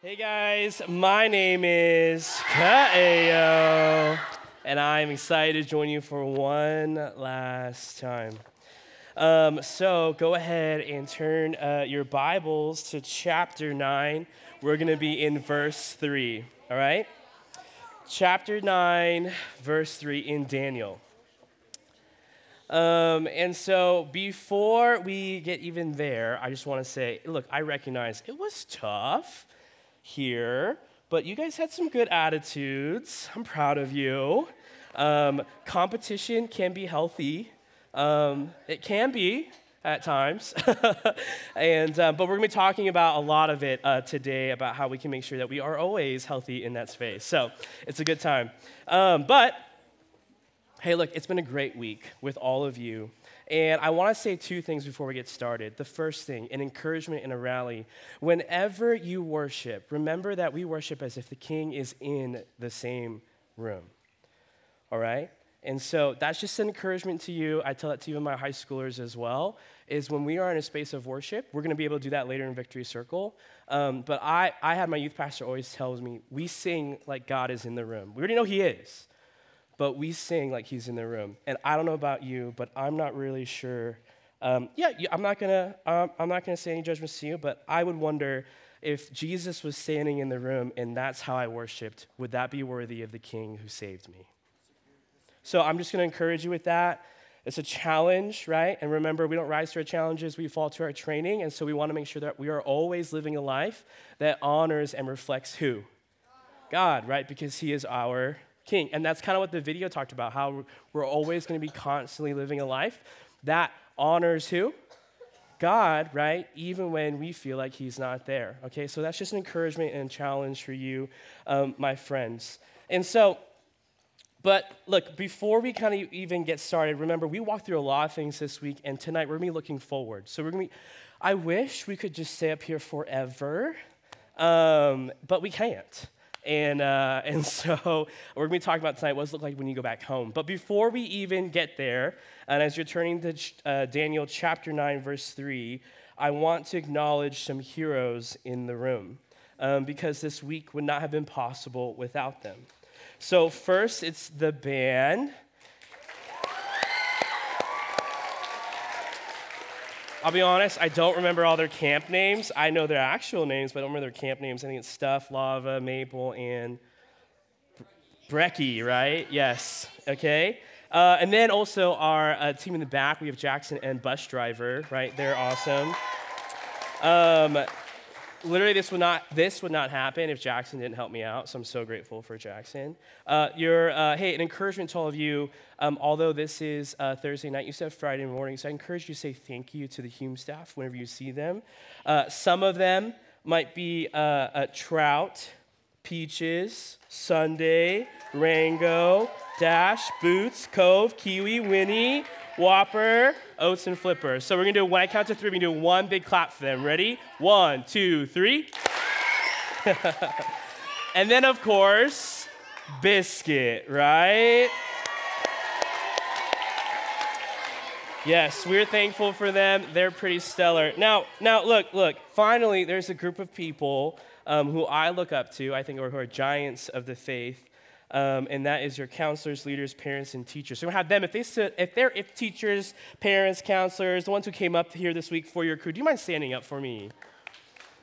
Hey guys, my name is Kaeo, and I'm excited to join you for one last time. Um, so go ahead and turn uh, your Bibles to chapter 9. We're going to be in verse 3, all right? Chapter 9, verse 3 in Daniel. Um, and so before we get even there, I just want to say look, I recognize it was tough here, but you guys had some good attitudes. I'm proud of you. Um, competition can be healthy, um, it can be at times. and, um, but we're to be talking about a lot of it uh, today about how we can make sure that we are always healthy in that space. So it's a good time. Um, but hey, look, it's been a great week with all of you. And I want to say two things before we get started. The first thing, an encouragement and a rally. Whenever you worship, remember that we worship as if the king is in the same room. All right? And so that's just an encouragement to you. I tell that to you and my high schoolers as well. Is when we are in a space of worship, we're going to be able to do that later in Victory Circle. Um, but I, I have my youth pastor always tells me we sing like God is in the room. We already know He is but we sing like he's in the room. And I don't know about you, but I'm not really sure. Um, yeah, I'm not gonna um, I'm not gonna say any judgments to you, but I would wonder if Jesus was standing in the room and that's how I worshipped, would that be worthy of the King who saved me? So I'm just gonna encourage you with that. It's a challenge, right? And remember, we don't rise to our challenges, we fall to our training. And so we want to make sure that we are always living a life that honors and reflects who? God, right? Because He is our king. And that's kind of what the video talked about how we're always going to be constantly living a life that honors who? God, right? Even when we feel like He's not there. Okay, so that's just an encouragement and challenge for you, um, my friends. And so, but look, before we kind of even get started, remember, we walked through a lot of things this week, and tonight we're to be looking forward. So we're to be, I wish we could just stay up here forever, um, but we can't. And, uh, and so we're going to be talking about tonight what does it look like when you go back home. But before we even get there, and as you're turning to uh, Daniel chapter 9, verse 3, I want to acknowledge some heroes in the room um, because this week would not have been possible without them. So, first, it's the band. I'll be honest, I don't remember all their camp names. I know their actual names, but I don't remember their camp names. I think it's Stuff, Lava, Maple, and Brecky, right? Yes. Okay. Uh, and then also our uh, team in the back, we have Jackson and Bus Driver, right? They're awesome. Um, literally this would not this would not happen if jackson didn't help me out so i'm so grateful for jackson. Uh, your uh, hey an encouragement to all of you um, although this is uh, thursday night you said friday morning so i encourage you to say thank you to the hume staff whenever you see them. Uh, some of them might be uh, trout peaches sunday rango dash boots cove kiwi winnie Whopper, Oats, and Flipper. So we're gonna do, when I count to three, we're gonna do one big clap for them. Ready? One, two, three. and then, of course, Biscuit, right? Yes, we're thankful for them. They're pretty stellar. Now, now, look, look. Finally, there's a group of people um, who I look up to. I think, or who are giants of the faith um, and that is your counselors, leaders, parents, and teachers. So we have them. If, they sit, if they're if teachers, parents, counselors, the ones who came up here this week for your crew, do you mind standing up for me?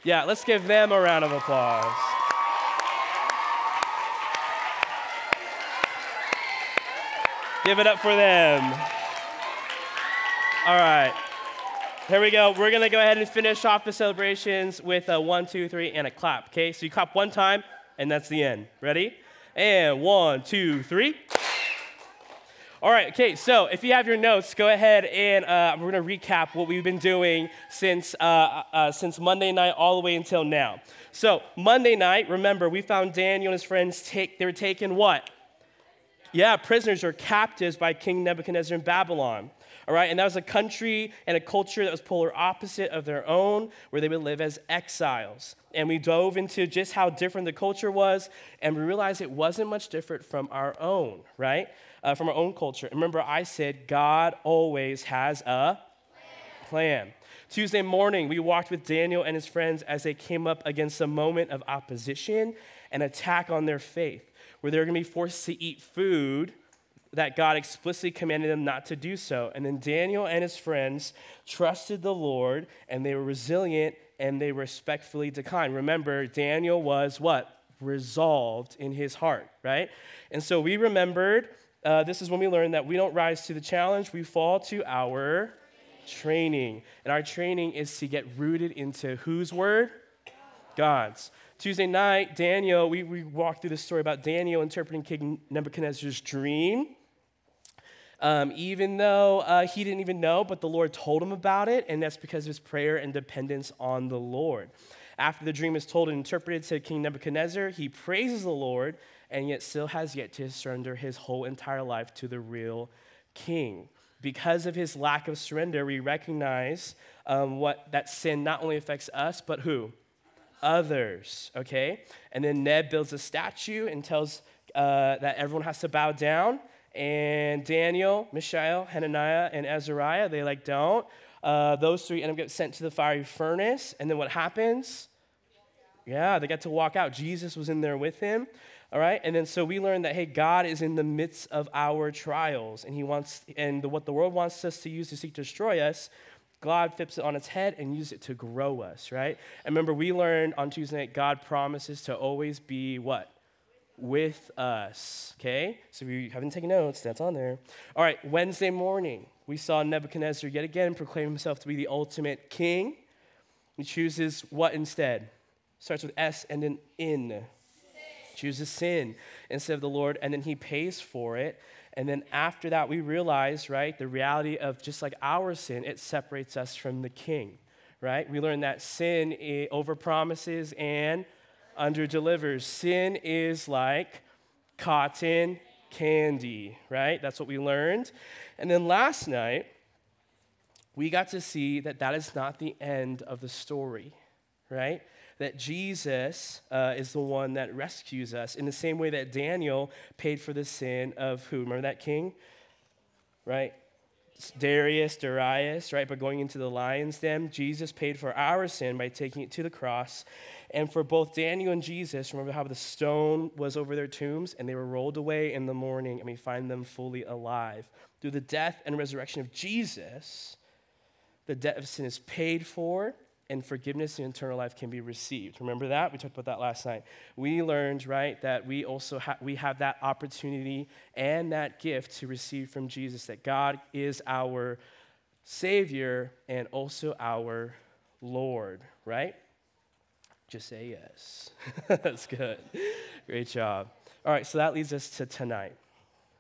Yeah, let's give them a round of applause. Give it up for them. All right. Here we go. We're going to go ahead and finish off the celebrations with a one, two, three, and a clap. Okay? So you clap one time, and that's the end. Ready? And one, two, three. All right, okay, so if you have your notes, go ahead and uh, we're gonna recap what we've been doing since, uh, uh, since Monday night all the way until now. So, Monday night, remember, we found Daniel and his friends take, they were taken what? Yeah, prisoners or captives by King Nebuchadnezzar in Babylon. All right, and that was a country and a culture that was polar opposite of their own, where they would live as exiles. And we dove into just how different the culture was, and we realized it wasn't much different from our own, right? Uh, from our own culture. Remember, I said God always has a plan. Tuesday morning, we walked with Daniel and his friends as they came up against a moment of opposition and attack on their faith, where they were going to be forced to eat food that God explicitly commanded them not to do so. And then Daniel and his friends trusted the Lord and they were resilient and they respectfully declined. Remember, Daniel was what? Resolved in his heart, right? And so we remembered uh, this is when we learned that we don't rise to the challenge, we fall to our training. And our training is to get rooted into whose word? God's. Tuesday night, Daniel, we, we walked through the story about Daniel interpreting King Nebuchadnezzar's dream. Um, even though uh, he didn't even know, but the Lord told him about it, and that's because of his prayer and dependence on the Lord. After the dream is told and interpreted to King Nebuchadnezzar, he praises the Lord and yet still has yet to surrender his whole entire life to the real king. Because of his lack of surrender, we recognize um, what that sin not only affects us, but who? Others, okay? And then Neb builds a statue and tells uh, that everyone has to bow down. And Daniel, Mishael, Hananiah, and Azariah, they like don't. Uh, those three end up getting sent to the fiery furnace. And then what happens? Yeah, they get to walk out. Jesus was in there with him. All right, and then so we learned that hey, God is in the midst of our trials, and He wants, and the, what the world wants us to use to seek to destroy us, God flips it on its head and uses it to grow us. Right? And remember, we learned on Tuesday night, God promises to always be what with us. Okay, so if you haven't taken notes, that's on there. All right, Wednesday morning, we saw Nebuchadnezzar yet again proclaim himself to be the ultimate king. He chooses what instead? Starts with S and then in chooses sin instead of the Lord, and then he pays for it. And then after that, we realize, right, the reality of just like our sin, it separates us from the king, right? We learn that sin overpromises and underdelivers. Sin is like cotton candy, right? That's what we learned. And then last night, we got to see that that is not the end of the story, right? That Jesus uh, is the one that rescues us in the same way that Daniel paid for the sin of who? Remember that king? Right? Darius, Darius, right? But going into the lion's den, Jesus paid for our sin by taking it to the cross. And for both Daniel and Jesus, remember how the stone was over their tombs and they were rolled away in the morning, and we find them fully alive. Through the death and resurrection of Jesus, the debt of sin is paid for, and forgiveness and eternal life can be received. Remember that? We talked about that last night. We learned, right, that we also ha- we have that opportunity and that gift to receive from Jesus that God is our savior and also our Lord, right? Just say yes. That's good. Great job. All right, so that leads us to tonight.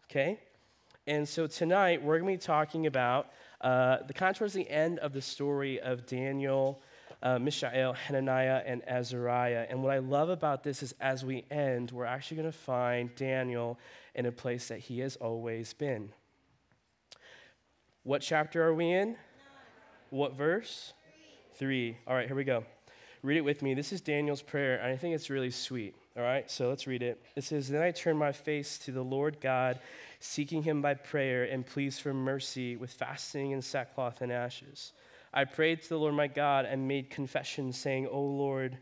Okay? And so tonight we're going to be talking about uh, the kind towards the end of the story of Daniel uh, Mishael, Hananiah, and Azariah. And what I love about this is as we end, we're actually going to find Daniel in a place that he has always been. What chapter are we in? Nine. What verse? Three. Three. All right, here we go. Read it with me. This is Daniel's prayer, and I think it's really sweet. All right, so let's read it. It says, Then I turned my face to the Lord God, seeking him by prayer and pleas for mercy with fasting and sackcloth and ashes. I prayed to the Lord my God and made confession, saying, O Lord,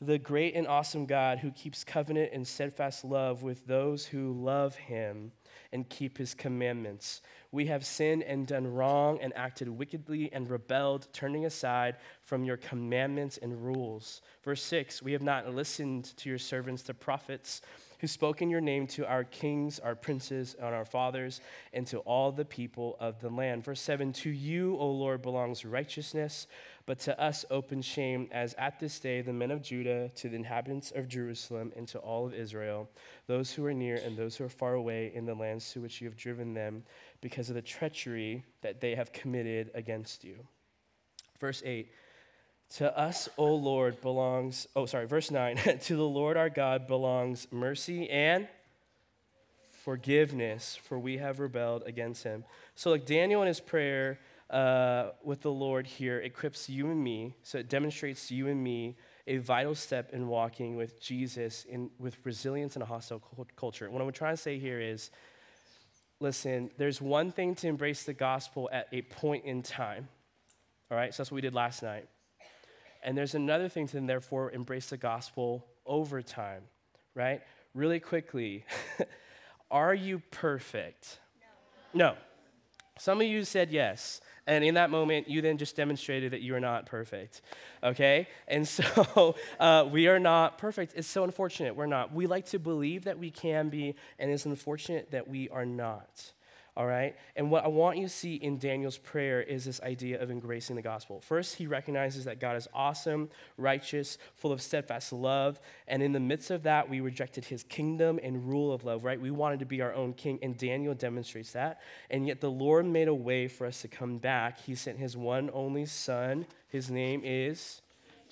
the great and awesome God who keeps covenant and steadfast love with those who love him and keep his commandments. We have sinned and done wrong and acted wickedly and rebelled, turning aside from your commandments and rules. Verse 6 We have not listened to your servants, the prophets who spoke in your name to our kings, our princes, and our fathers, and to all the people of the land. Verse 7 To you, O Lord, belongs righteousness, but to us open shame, as at this day the men of Judah, to the inhabitants of Jerusalem, and to all of Israel, those who are near and those who are far away in the lands to which you have driven them, because of the treachery that they have committed against you. Verse 8 to us, O Lord, belongs, oh, sorry, verse 9. to the Lord our God belongs mercy and forgiveness, for we have rebelled against him. So, like Daniel in his prayer uh, with the Lord here equips you and me, so it demonstrates to you and me a vital step in walking with Jesus in, with resilience in a hostile culture. What I'm trying to say here is listen, there's one thing to embrace the gospel at a point in time All right, so that's what we did last night. And there's another thing to therefore embrace the gospel over time, right? Really quickly, are you perfect? No. no. Some of you said yes. And in that moment, you then just demonstrated that you are not perfect. Okay? And so uh, we are not perfect. It's so unfortunate. We're not. We like to believe that we can be, and it's unfortunate that we are not all right? And what I want you to see in Daniel's prayer is this idea of embracing the gospel. First, he recognizes that God is awesome, righteous, full of steadfast love, and in the midst of that, we rejected his kingdom and rule of love, right? We wanted to be our own king, and Daniel demonstrates that. And yet the Lord made a way for us to come back. He sent his one only son. His name is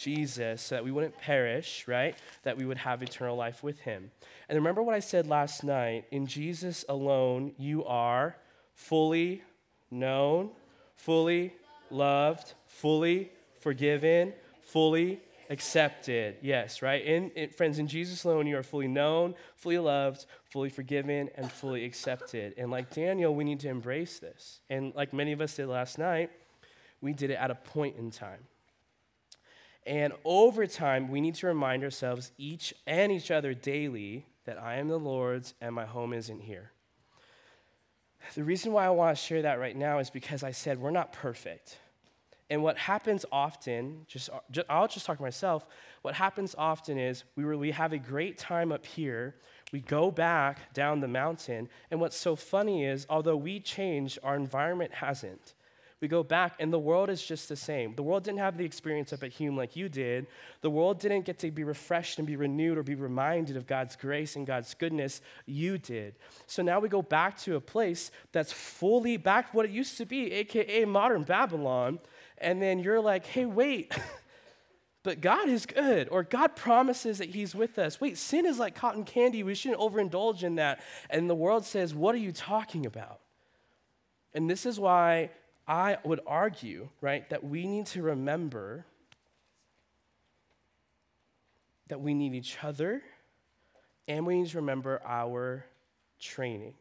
Jesus so that we wouldn't perish, right? That we would have eternal life with him. And remember what I said last night in Jesus alone, you are fully known, fully loved, fully forgiven, fully accepted. Yes, right? In, in, friends, in Jesus alone, you are fully known, fully loved, fully forgiven, and fully accepted. And like Daniel, we need to embrace this. And like many of us did last night, we did it at a point in time. And over time, we need to remind ourselves each and each other daily that I am the Lord's and my home isn't here. The reason why I want to share that right now is because I said we're not perfect. And what happens often, just, I'll just talk to myself, what happens often is we, were, we have a great time up here, we go back down the mountain, and what's so funny is although we change, our environment hasn't we go back, and the world is just the same. The world didn't have the experience up at Hume like you did. The world didn't get to be refreshed and be renewed or be reminded of God's grace and God's goodness. You did. So now we go back to a place that's fully back what it used to be, AKA modern Babylon. And then you're like, hey, wait. but God is good, or God promises that He's with us. Wait, sin is like cotton candy. We shouldn't overindulge in that. And the world says, What are you talking about? And this is why I would argue, right, that we need to remember that we need each other and we need to remember our training.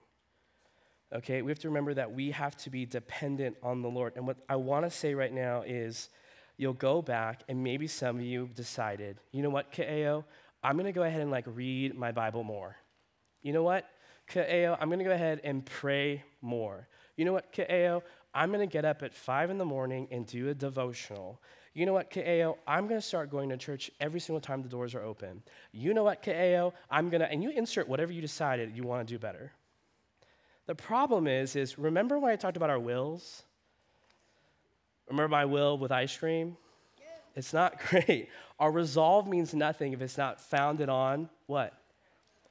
Okay, we have to remember that we have to be dependent on the Lord. And what I want to say right now is you'll go back and maybe some of you decided, you know what, Kaeo, I'm going to go ahead and like read my Bible more. You know what, Kaeo, I'm going to go ahead and pray more. You know what, Kaeo, I'm going to get up at 5 in the morning and do a devotional. You know what, Kaeo? I'm going to start going to church every single time the doors are open. You know what, Kaeo? I'm going to, and you insert whatever you decided you want to do better. The problem is, is remember when I talked about our wills? Remember my will with ice cream? It's not great. Our resolve means nothing if it's not founded on what?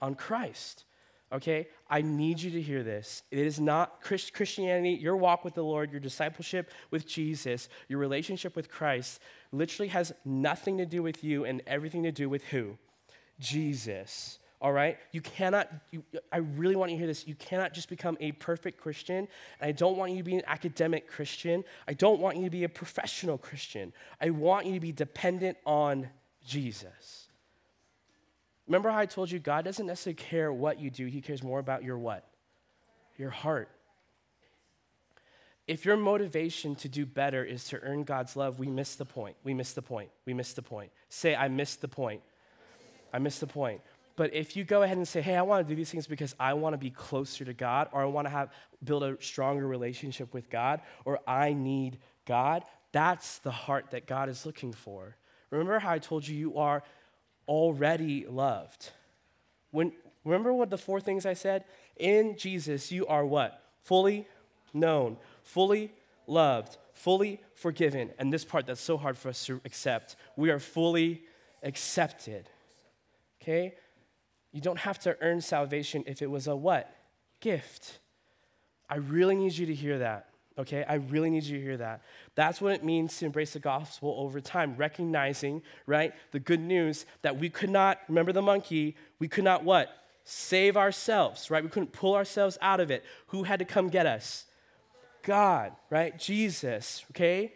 On Christ okay? I need you to hear this. It is not Christianity, your walk with the Lord, your discipleship with Jesus, your relationship with Christ literally has nothing to do with you and everything to do with who? Jesus. All right? You cannot, you, I really want you to hear this. You cannot just become a perfect Christian. And I don't want you to be an academic Christian. I don't want you to be a professional Christian. I want you to be dependent on Jesus. Remember how I told you God doesn't necessarily care what you do, He cares more about your what? Your heart. If your motivation to do better is to earn God's love, we miss the point. We miss the point. We miss the point. Say, I missed the point. I missed the point. But if you go ahead and say, hey, I want to do these things because I want to be closer to God, or I want to have build a stronger relationship with God, or I need God, that's the heart that God is looking for. Remember how I told you you are already loved. When, remember what the four things I said? In Jesus, you are what? Fully known, fully loved, fully forgiven. And this part that's so hard for us to accept we are fully accepted. Okay? You don't have to earn salvation if it was a what? Gift. I really need you to hear that okay? I really need you to hear that. That's what it means to embrace the gospel over time, recognizing, right, the good news that we could not, remember the monkey, we could not what? Save ourselves, right? We couldn't pull ourselves out of it. Who had to come get us? God, right? Jesus, okay?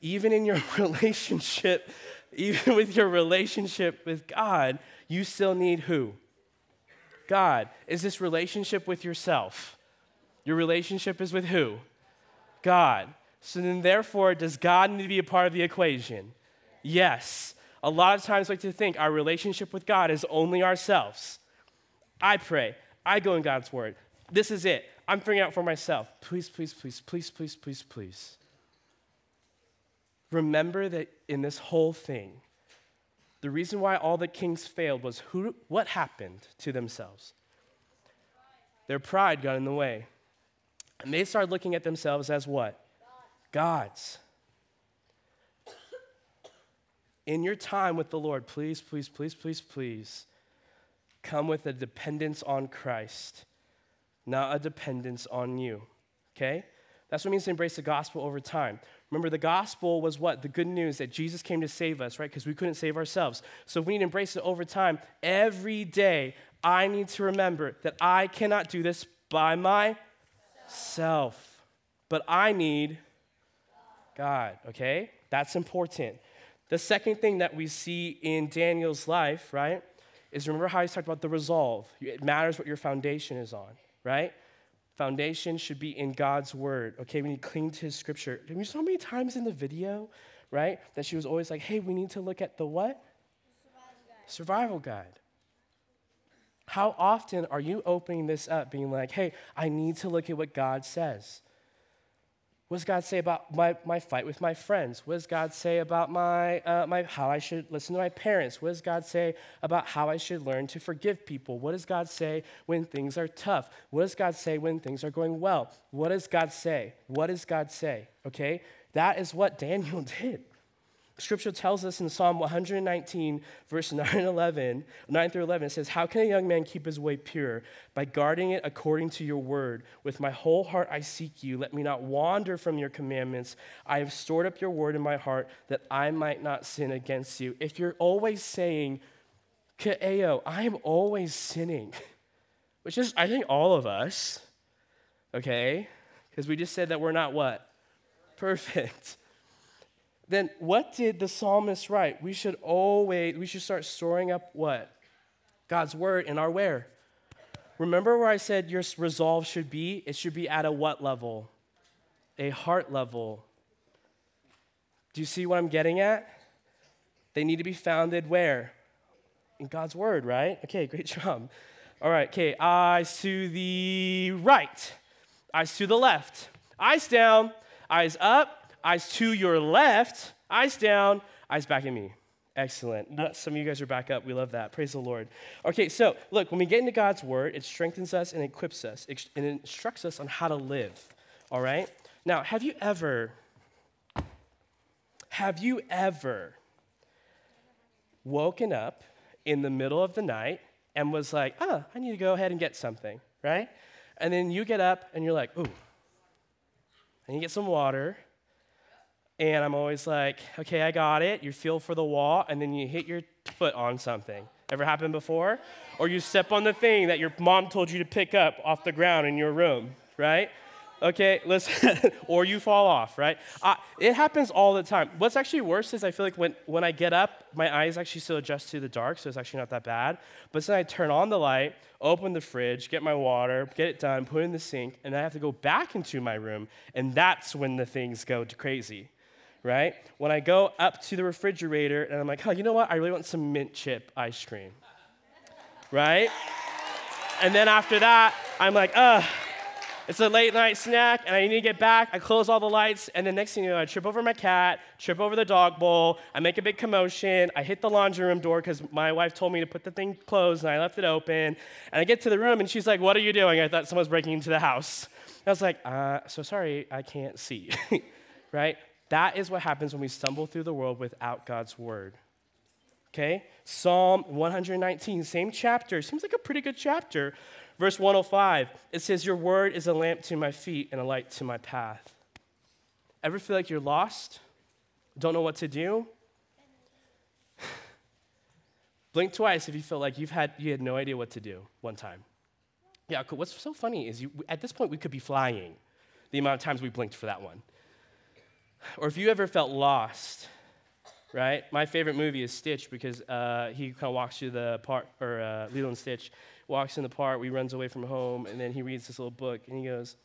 Even in your relationship, even with your relationship with God, you still need who? God. Is this relationship with yourself? Your relationship is with who? God. So then, therefore, does God need to be a part of the equation? Yes. A lot of times, we like to think our relationship with God is only ourselves. I pray. I go in God's word. This is it. I'm figuring out for myself. Please, please, please, please, please, please, please. Remember that in this whole thing, the reason why all the kings failed was who, what happened to themselves? Their pride got in the way. And they started looking at themselves as what? Gods. In your time with the Lord, please, please, please, please, please, come with a dependence on Christ, not a dependence on you. Okay? That's what it means to embrace the gospel over time. Remember, the gospel was what? The good news that Jesus came to save us, right? Because we couldn't save ourselves. So we need to embrace it over time. Every day, I need to remember that I cannot do this by myself, but I need God, okay? That's important. The second thing that we see in Daniel's life, right, is remember how he talked about the resolve. It matters what your foundation is on, right? Foundation should be in God's word. Okay, we need to cling to his scripture. You so many times in the video, right, that she was always like, hey, we need to look at the what? Survival guide. Survival guide. How often are you opening this up, being like, hey, I need to look at what God says? What does God say about my, my fight with my friends? What does God say about my, uh, my, how I should listen to my parents? What does God say about how I should learn to forgive people? What does God say when things are tough? What does God say when things are going well? What does God say? What does God say? Okay? That is what Daniel did. Scripture tells us in Psalm 119, verse 9 and 11, 9 through 11, it says, How can a young man keep his way pure? By guarding it according to your word. With my whole heart I seek you. Let me not wander from your commandments. I have stored up your word in my heart that I might not sin against you. If you're always saying, Ka'eo, I am always sinning, which is, I think, all of us, okay? Because we just said that we're not what? Perfect then what did the psalmist write? We should always, we should start storing up what? God's word in our where? Remember where I said your resolve should be? It should be at a what level? A heart level. Do you see what I'm getting at? They need to be founded where? In God's word, right? Okay, great job. All right, okay, eyes to the right, eyes to the left, eyes down, eyes up, Eyes to your left, eyes down, eyes back at me. Excellent. Some of you guys are back up. We love that. Praise the Lord. Okay, so look, when we get into God's word, it strengthens us and equips us, it instructs us on how to live. All right? Now, have you ever, have you ever woken up in the middle of the night and was like, oh, I need to go ahead and get something, right? And then you get up and you're like, ooh, and you get some water and I'm always like, okay, I got it. You feel for the wall, and then you hit your foot on something. Ever happened before? Or you step on the thing that your mom told you to pick up off the ground in your room, right? Okay, listen, or you fall off, right? Uh, it happens all the time. What's actually worse is I feel like when, when I get up, my eyes actually still adjust to the dark, so it's actually not that bad. But then I turn on the light, open the fridge, get my water, get it done, put it in the sink, and I have to go back into my room, and that's when the things go crazy right? When I go up to the refrigerator and I'm like, oh, you know what? I really want some mint chip ice cream, right? And then after that, I'm like, ugh, it's a late night snack and I need to get back. I close all the lights, and the next thing you know, I trip over my cat, trip over the dog bowl, I make a big commotion, I hit the laundry room door because my wife told me to put the thing closed and I left it open. And I get to the room and she's like, What are you doing? I thought someone was breaking into the house. I was like, uh, So sorry, I can't see, right? That is what happens when we stumble through the world without God's word. Okay? Psalm 119, same chapter. Seems like a pretty good chapter. Verse 105, it says, Your word is a lamp to my feet and a light to my path. Ever feel like you're lost? Don't know what to do? Blink twice if you feel like you've had, you had no idea what to do one time. Yeah, what's so funny is you, at this point we could be flying the amount of times we blinked for that one. Or if you ever felt lost, right? My favorite movie is Stitch because uh, he kind of walks through the part, or uh, Lilo and Stitch walks in the part where he runs away from home, and then he reads this little book, and he goes,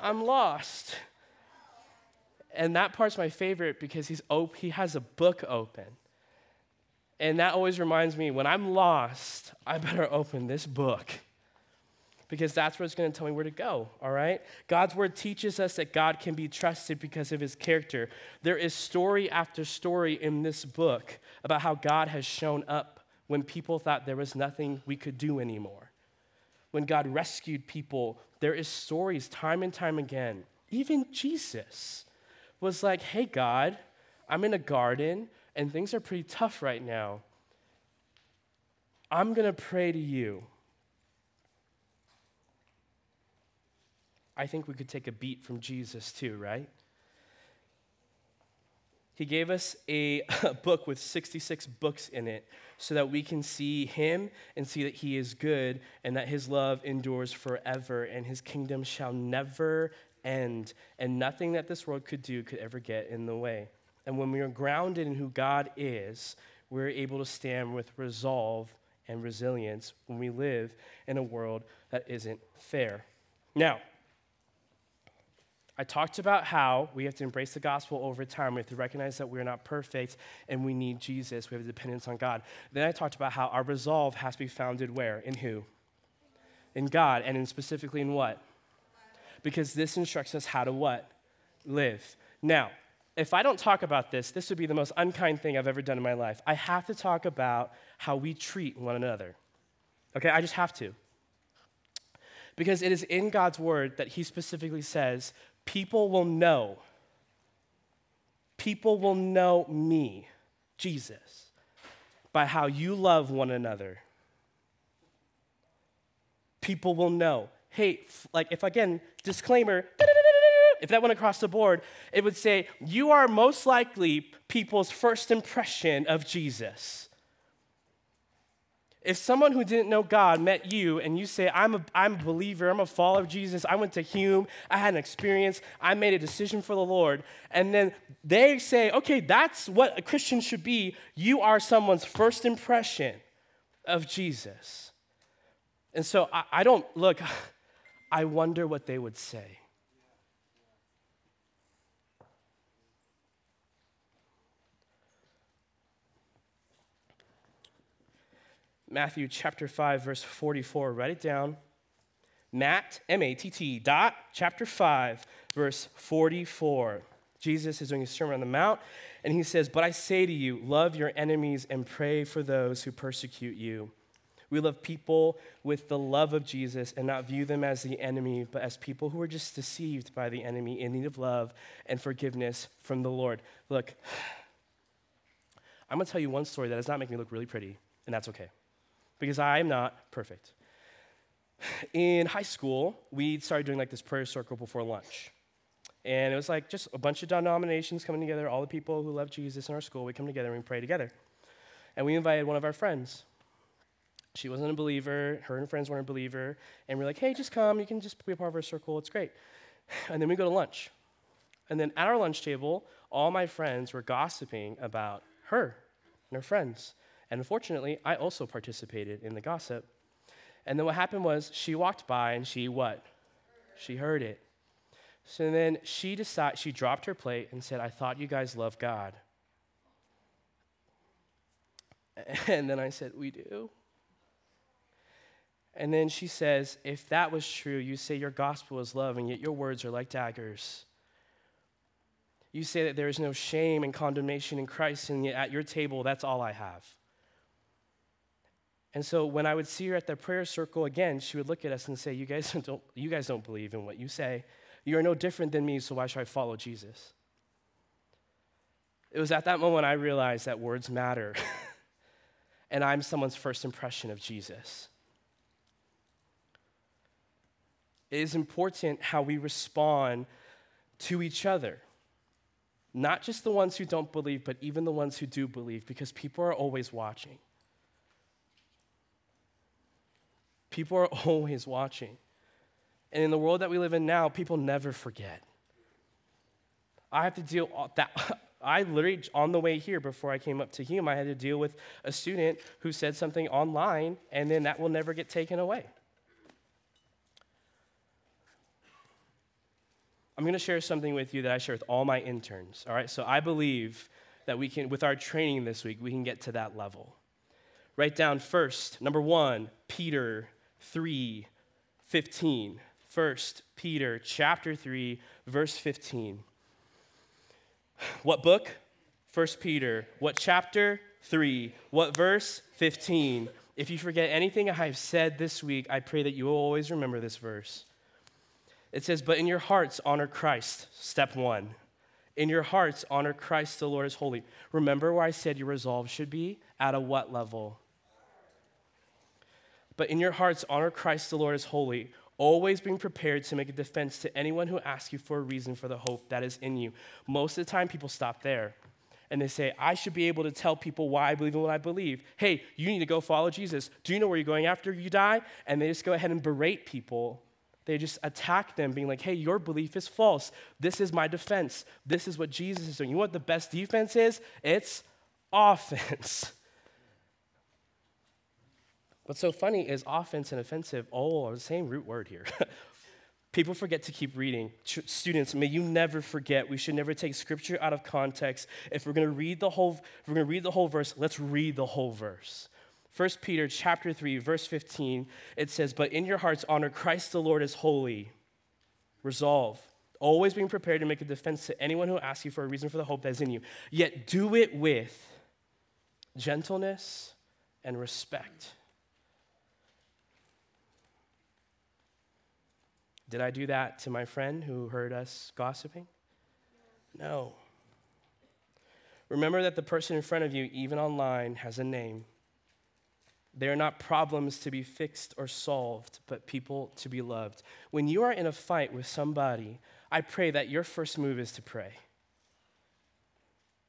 I'm lost. And that part's my favorite because he's op- he has a book open. And that always reminds me when I'm lost, I better open this book because that's what's going to tell me where to go, all right? God's word teaches us that God can be trusted because of his character. There is story after story in this book about how God has shown up when people thought there was nothing we could do anymore. When God rescued people, there is stories time and time again. Even Jesus was like, "Hey God, I'm in a garden and things are pretty tough right now. I'm going to pray to you." I think we could take a beat from Jesus too, right? He gave us a, book with 66 books in it so that we can see him and see that he is good and that his love endures forever and his kingdom shall never end and nothing that this world could do could ever get in the way. And when we are grounded in who God is, we're able to stand with resolve and resilience when we live in a world that isn't fair. Now, I talked about how we have to embrace the gospel over time. We have to recognize that we're not perfect and we need Jesus. We have a dependence on God. Then I talked about how our resolve has to be founded where? In who? In God. And in specifically in what? Because this instructs us how to what? Live. Now, if I don't talk about this, this would be the most unkind thing I've ever done in my life. I have to talk about how we treat one another. Okay, I just have to. Because it is in God's word that He specifically says, people will know. People will know me, Jesus, by how you love one another. People will know. Hey, like if again, disclaimer, if that went across the board, it would say, You are most likely people's first impression of Jesus. If someone who didn't know God met you and you say, I'm a, I'm a believer, I'm a follower of Jesus, I went to Hume, I had an experience, I made a decision for the Lord, and then they say, okay, that's what a Christian should be, you are someone's first impression of Jesus. And so I, I don't, look, I wonder what they would say. Matthew chapter 5, verse 44. Write it down. Matt, M A T T, dot, chapter 5, verse 44. Jesus is doing a sermon on the mount, and he says, But I say to you, love your enemies and pray for those who persecute you. We love people with the love of Jesus and not view them as the enemy, but as people who are just deceived by the enemy in need of love and forgiveness from the Lord. Look, I'm gonna tell you one story that does not make me look really pretty, and that's okay because I am not perfect. In high school, we started doing like this prayer circle before lunch. And it was like just a bunch of denominations coming together, all the people who love Jesus in our school, we come together and we pray together. And we invited one of our friends. She wasn't a believer, her and friends weren't a believer, and we're like, hey, just come, you can just be a part of our circle, it's great. And then we go to lunch. And then at our lunch table, all my friends were gossiping about her and her friends. And unfortunately, I also participated in the gossip. And then what happened was she walked by and she what? She heard it. So then she decided she dropped her plate and said, "I thought you guys love God." And then I said, "We do." And then she says, "If that was true, you say your gospel is love and yet your words are like daggers." You say that there is no shame and condemnation in Christ, and yet at your table, that's all I have. And so when I would see her at the prayer circle again, she would look at us and say, You guys don't, you guys don't believe in what you say. You are no different than me, so why should I follow Jesus? It was at that moment I realized that words matter. and I'm someone's first impression of Jesus. It is important how we respond to each other. Not just the ones who don't believe, but even the ones who do believe, because people are always watching. People are always watching. And in the world that we live in now, people never forget. I have to deal that I literally on the way here before I came up to Hume, I had to deal with a student who said something online and then that will never get taken away. I'm going to share something with you that I share with all my interns. All right, so I believe that we can, with our training this week, we can get to that level. Write down first, number one, Peter 3 15. First Peter chapter 3, verse 15. What book? First Peter. What chapter? 3. What verse? 15. If you forget anything I have said this week, I pray that you will always remember this verse. It says, But in your hearts, honor Christ. Step one. In your hearts, honor Christ, the Lord is holy. Remember where I said your resolve should be? At a what level? But in your hearts, honor Christ, the Lord as holy, always being prepared to make a defense to anyone who asks you for a reason for the hope that is in you. Most of the time, people stop there and they say, I should be able to tell people why I believe in what I believe. Hey, you need to go follow Jesus. Do you know where you're going after you die? And they just go ahead and berate people. They just attack them, being like, hey, your belief is false. This is my defense. This is what Jesus is doing. You know what the best defense is? It's offense. What's so funny is offense and offensive all are the same root word here. People forget to keep reading. Ch- students, may you never forget. We should never take scripture out of context. If we're going to read the whole, if we're going to read the whole verse, let's read the whole verse. 1 Peter chapter 3, verse 15, it says, But in your hearts honor Christ the Lord as holy. Resolve, always being prepared to make a defense to anyone who asks you for a reason for the hope that is in you. Yet do it with gentleness and respect Did I do that to my friend who heard us gossiping? No. Remember that the person in front of you, even online, has a name. They are not problems to be fixed or solved, but people to be loved. When you are in a fight with somebody, I pray that your first move is to pray.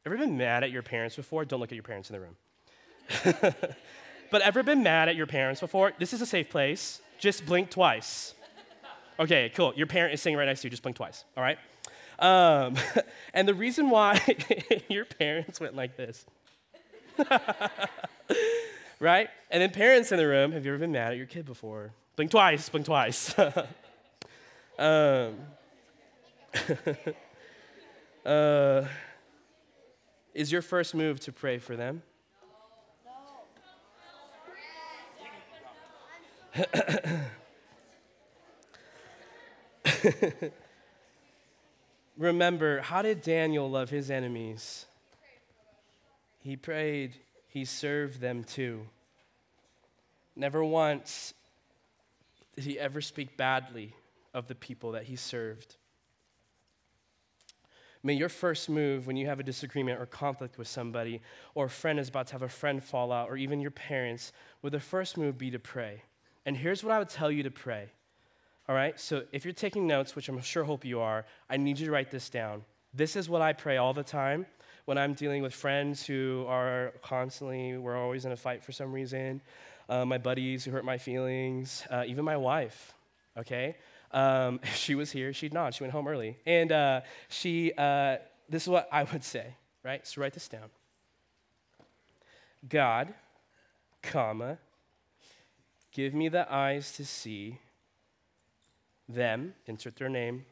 Ever been mad at your parents before? Don't look at your parents in the room. but ever been mad at your parents before? This is a safe place. Just blink twice. Okay, cool. Your parent is sitting right next to you. Just blink twice, all right? Um, and the reason why your parents went like this, right? And then parents in the room, have you ever been mad at your kid before? Blink twice, blink twice. um, uh, is your first move to pray for them? Remember, how did Daniel love his enemies? He prayed, he served them too. Never once did he ever speak badly of the people that he served. May your first move when you have a disagreement or conflict with somebody, or a friend is about to have a friend fall out, or even your parents, would the first move be to pray? And here's what I would tell you to pray all right? So if you're taking notes, which I'm sure hope you are, I need you to write this down. This is what I pray all the time when I'm dealing with friends who are constantly, we're always in a fight for some reason, uh, my buddies who hurt my feelings, uh, even my wife, okay? Um, if she was here, she'd nod. She went home early. And uh, she, uh, this is what I would say, right? So write this down. God, comma, give me the eyes to see them, insert their name,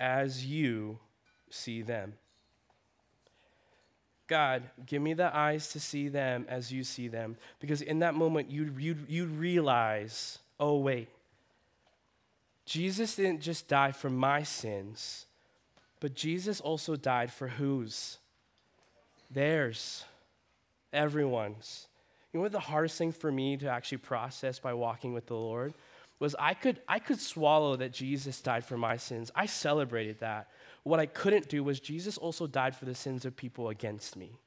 as you see them. God, give me the eyes to see them as you see them. Because in that moment, you you you realize, oh, wait, Jesus didn't just die for my sins, but Jesus also died for whose? Theirs. Everyone's. You know what the hardest thing for me to actually process by walking with the Lord? Was I could, I could swallow that Jesus died for my sins. I celebrated that. What I couldn't do was Jesus also died for the sins of people against me.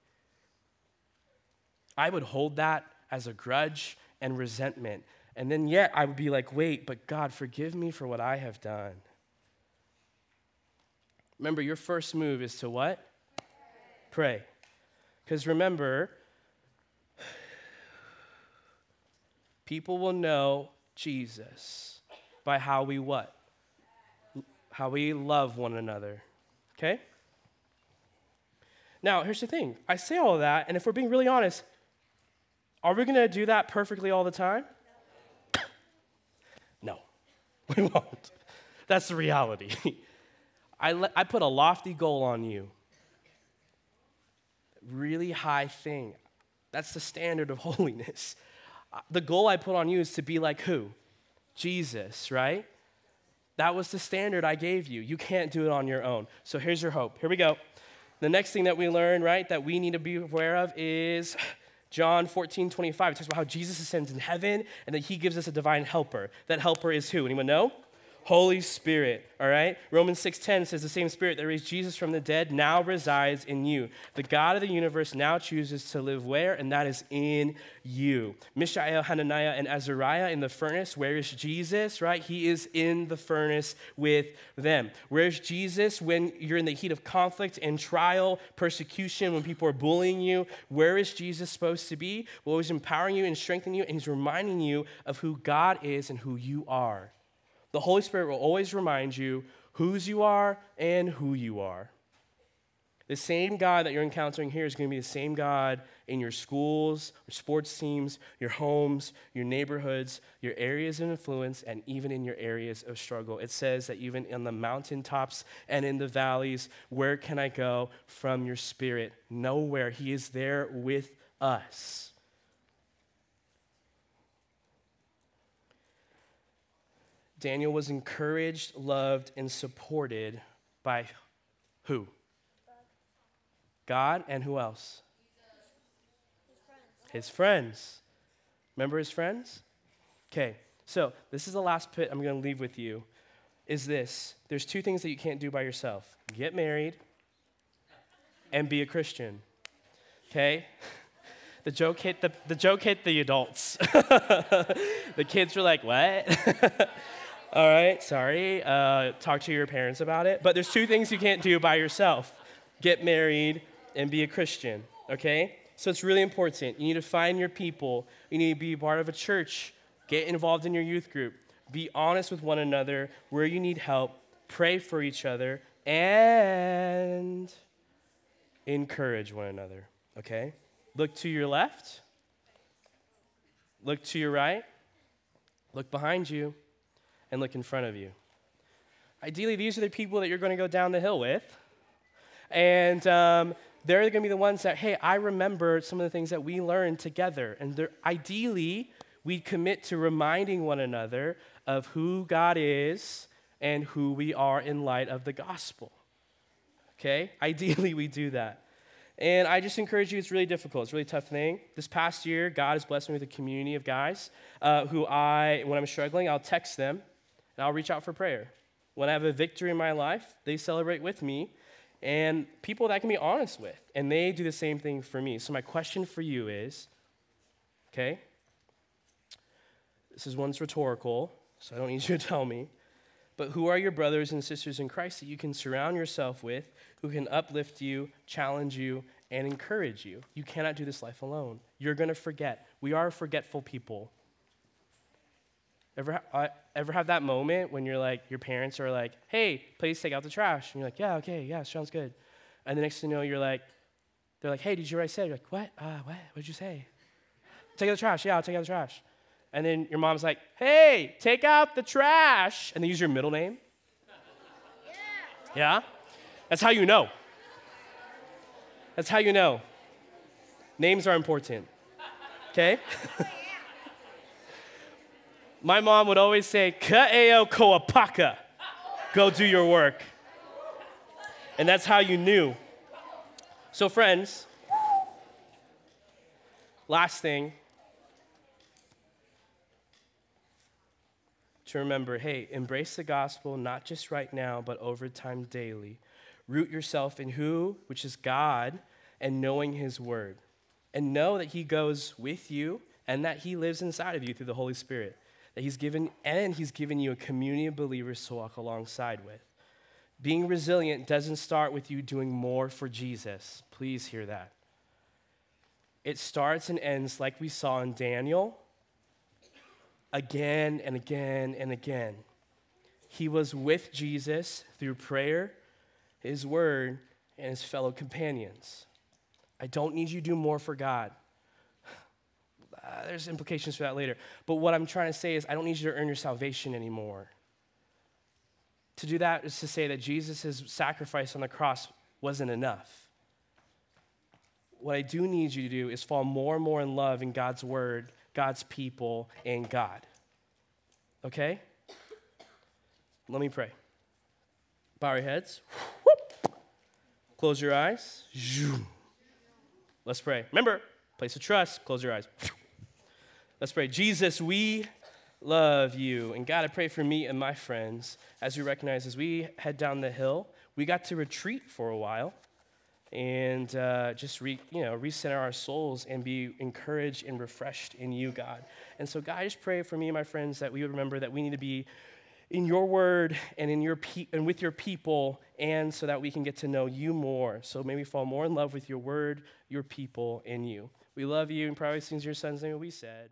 I would hold that as a grudge and resentment. And then, yet, I would be like, wait, but God, forgive me for what I have done. Remember, your first move is to what? Pray. Because remember, people will know Jesus by how we what? How we love one another. Okay? Now, here's the thing. I say all that, and if we're being really honest, are we going to do that perfectly all the time? No, we won't. That's the reality. I, le- I put a lofty goal on you. Really high thing. That's the standard of holiness. The goal I put on you is to be like who? Jesus, right? That was the standard I gave you. You can't do it on your own. So here's your hope. Here we go. The next thing that we learn, right, that we need to be aware of is John 14, 25. It talks about how Jesus ascends in heaven and that he gives us a divine helper. That helper is who? Anyone know? Holy Spirit, all right? Romans 6:10 says the same spirit that raised Jesus from the dead now resides in you. The God of the universe now chooses to live where? And that is in you. Mishael, Hananiah, and Azariah in the furnace. Where is Jesus, right? He is in the furnace with them. Where's Jesus when you're in the heat of conflict and trial, persecution, when people are bullying you? Where is Jesus supposed to be? Well, he's empowering you and strengthening you, and he's reminding you of who God is and who you are. The Holy Spirit will always remind you whose you are and who you are. The same God that you're encountering here is going to be the same God in your schools, your sports teams, your homes, your neighborhoods, your areas of influence, and even in your areas of struggle. It says that even in the mountaintops and in the valleys, where can I go from your spirit? Nowhere. He is there with us. Daniel was encouraged, loved, and supported by who? God and who else? His friends. Remember his friends? Okay, so this is the last pit I'm going to leave with you. Is this there's two things that you can't do by yourself get married and be a Christian. Okay? The joke hit the, the joke hit the adults. the kids were like, what? All right, sorry. Uh, talk to your parents about it. But there's two things you can't do by yourself get married and be a Christian, okay? So it's really important. You need to find your people, you need to be part of a church, get involved in your youth group, be honest with one another where you need help, pray for each other, and encourage one another, okay? Look to your left, look to your right, look behind you and look in front of you. Ideally, these are the people that you're going to go down the hill with. And um, they're going to be the ones that, hey, I remember some of the things that we learned together. And ideally, we commit to reminding one another of who God is and who we are in light of the gospel. Okay? Ideally, we do that. And I just encourage you, it's really difficult. It's a really tough thing. This past year, God has blessed me with a community of guys uh, who I, when I'm struggling, I'll text them and I'll reach out for prayer. When I have a victory in my life, they celebrate with me, and people that I can be honest with, and they do the same thing for me. So, my question for you is okay, this is one's rhetorical, so I don't need you to tell me, but who are your brothers and sisters in Christ that you can surround yourself with, who can uplift you, challenge you, and encourage you? You cannot do this life alone. You're going to forget. We are forgetful people. Ever, uh, ever have that moment when you're like, your parents are like, hey, please take out the trash? And you're like, yeah, okay, yeah, sounds good. And the next thing you know, you're like, they're like, hey, did you write say? You're like, what? Uh, what? What'd you say? Take out the trash. Yeah, I'll take out the trash. And then your mom's like, hey, take out the trash. And they use your middle name. Yeah? yeah? That's how you know. That's how you know. Names are important. Okay? My mom would always say, Ka'eo koapaka. Go do your work. And that's how you knew. So, friends, last thing to remember hey, embrace the gospel, not just right now, but over time daily. Root yourself in who, which is God, and knowing his word. And know that he goes with you and that he lives inside of you through the Holy Spirit that he's given, and he's given you a community of believers to walk alongside with. Being resilient doesn't start with you doing more for Jesus. Please hear that. It starts and ends like we saw in Daniel again and again and again. He was with Jesus through prayer, his word, and his fellow companions. I don't need you to do more for God. Uh, there's implications for that later. But what I'm trying to say is, I don't need you to earn your salvation anymore. To do that is to say that Jesus' sacrifice on the cross wasn't enough. What I do need you to do is fall more and more in love in God's word, God's people, and God. Okay? Let me pray. Bow your heads. Close your eyes. Let's pray. Remember, place of trust. Close your eyes. Let's pray. Jesus, we love you. And God, I pray for me and my friends as we recognize as we head down the hill, we got to retreat for a while and uh, just re, you know recenter our souls and be encouraged and refreshed in you, God. And so, God, I just pray for me and my friends that we would remember that we need to be in your word and in your pe- and with your people, and so that we can get to know you more. So may we fall more in love with your word, your people, and you. We love you, and probably things your son's name we said.